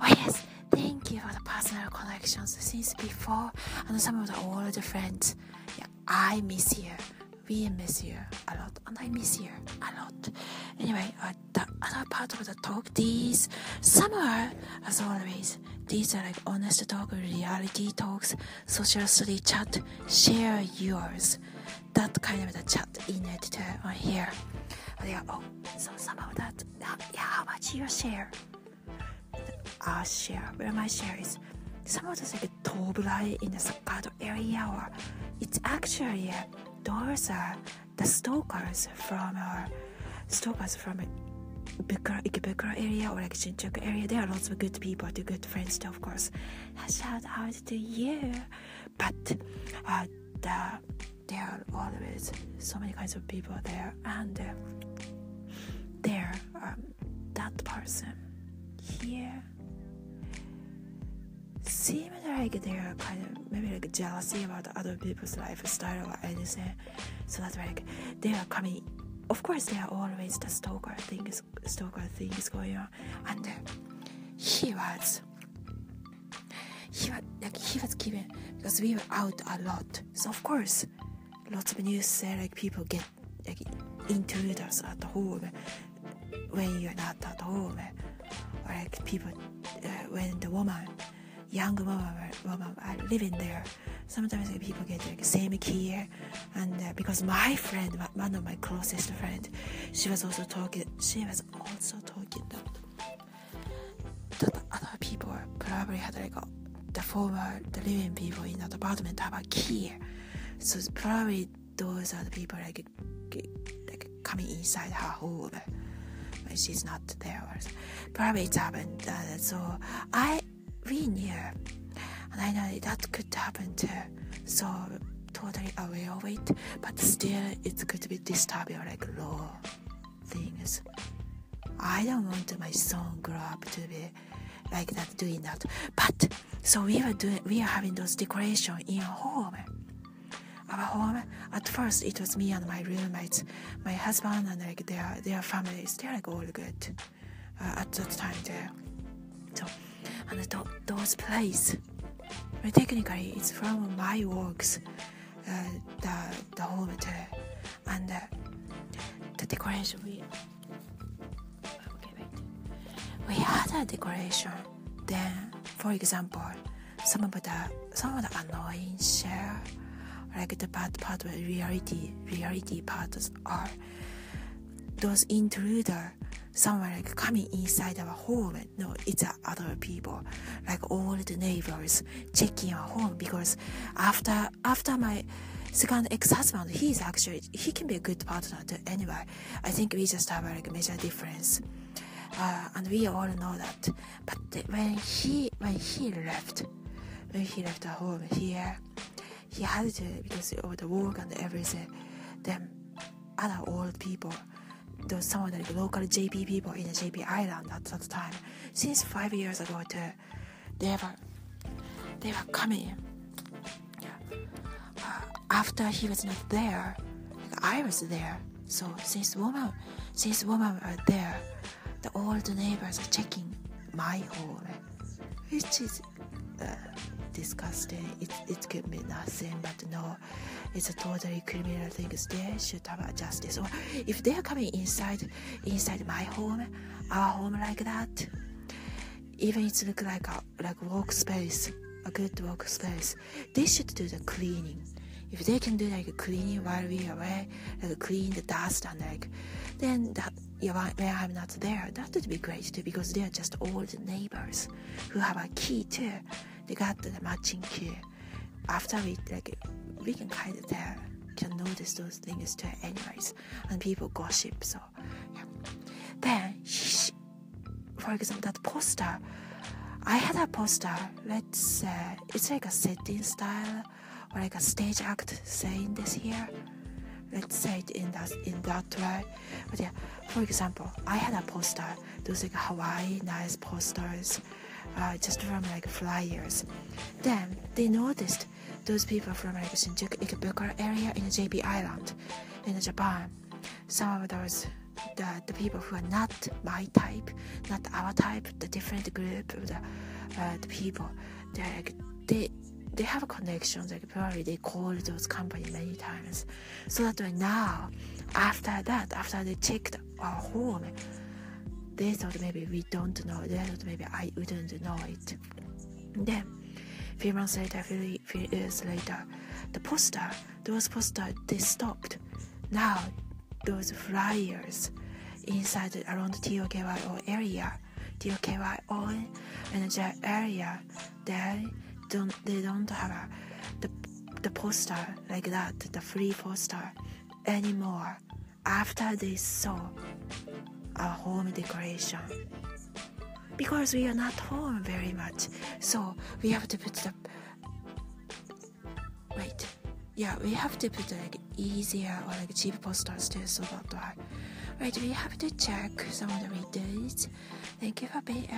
Oh yes, thank you for the personal connections since before and some of the old friends. Yeah, I miss you. We miss you a lot, and I miss you a lot. Anyway, uh, the other part of the talk, these summer, as always, these are like honest talk, reality talks, social study chat. Share yours. That kind of the chat in it too on here. Yeah, oh, so some of that. Yeah, how much you share? Our share, where my share is. Some of the like top line in the Sakado area, or it's actually uh, those are the stalkers from our stalkers from Ikebukuro area or like Shinjuku area. There are lots of good people, good friends, too, of course. Shout out to you. But uh, the, there are always so many kinds of people there, and uh, there, um, that person here seemed like they're kind of maybe like jealousy about other people's lifestyle or anything. So that's like they are coming. Of course, there are always the stalker things, stalker things going on, and uh, he was. He was like he was given because we were out a lot. So of course, lots of news say like people get like intruders at home when you're not at home, or like people uh, when the woman young woman, woman are living there. Sometimes people get like same key, and uh, because my friend, one of my closest friend, she was also talking. She was also talking that, that other people probably had like the former the living people in that apartment have a key, so probably those are the people like like coming inside her home when she's not there. Probably it happened. Uh, so I we knew, and I know that could happen too. So totally aware of it, but still it could be disturbing like low things. I don't want my son grow up to be like that doing that. But so we were doing we are having those decoration in our home. Our home at first it was me and my roommates, my husband and like their their families. They're like all good uh, at that time there. So and th- those plays. Well, technically, it's from my works, uh, the the home too, and uh, the decoration we. Okay, wait. We had a decoration. Then, for example, some of the some of the annoying share, like the bad part reality reality parts are those intruder someone like coming inside our home. No, it's other people, like all the neighbors checking our home because after after my second ex-husband, he's actually he can be a good partner to anyway. I think we just have like a major difference. Uh, and we all know that. But when he when he left, when he left our home here, he had to because of the work and everything. Then other old people those some of the local JP people in the JP Island at that time. Since five years ago, too, they were they were coming. Uh, after he was not there, I was there. So since woman, since woman were there, the old neighbors are checking my home, which is. Uh, disgusting. It, it could be nothing, but no, it's a totally criminal thing. They should have a justice. Or if they are coming inside, inside my home, our home like that, even it's look like a like workspace, a good workspace, they should do the cleaning. If they can do like a cleaning while we are away, like clean the dust and like, then that yeah, when I'm not there, that would be great too because they are just old neighbors who have a key too they got the matching key. After we like we can kind of tell can notice those things too anyways and people gossip so yeah. then she, for example that poster I had a poster let's say it's like a setting style or like a stage act saying this here let's say it in that in that way but yeah for example I had a poster those like Hawaii nice posters uh, just from like flyers. Then they noticed those people from like Shinjuku Ikebukuro area in JB Island in Japan. Some of those the, the people who are not my type, not our type, the different group of the, uh, the people, like, they they have connections. Like probably they call those company many times. So that now, after that, after they checked our home, they thought maybe we don't know. They thought maybe I wouldn't know it. And then, few months later, few, few years later, the poster, those poster, they stopped. Now, those flyers inside around TOKYO area, TOKYO and the area, they don't they don't have a, the the poster like that, the free poster anymore. After they saw our home decoration, because we are not home very much, so we have to put the wait. Yeah, we have to put like easier or like cheap posters too, so that why. Right, we have to check some of the readers. Thank you for being.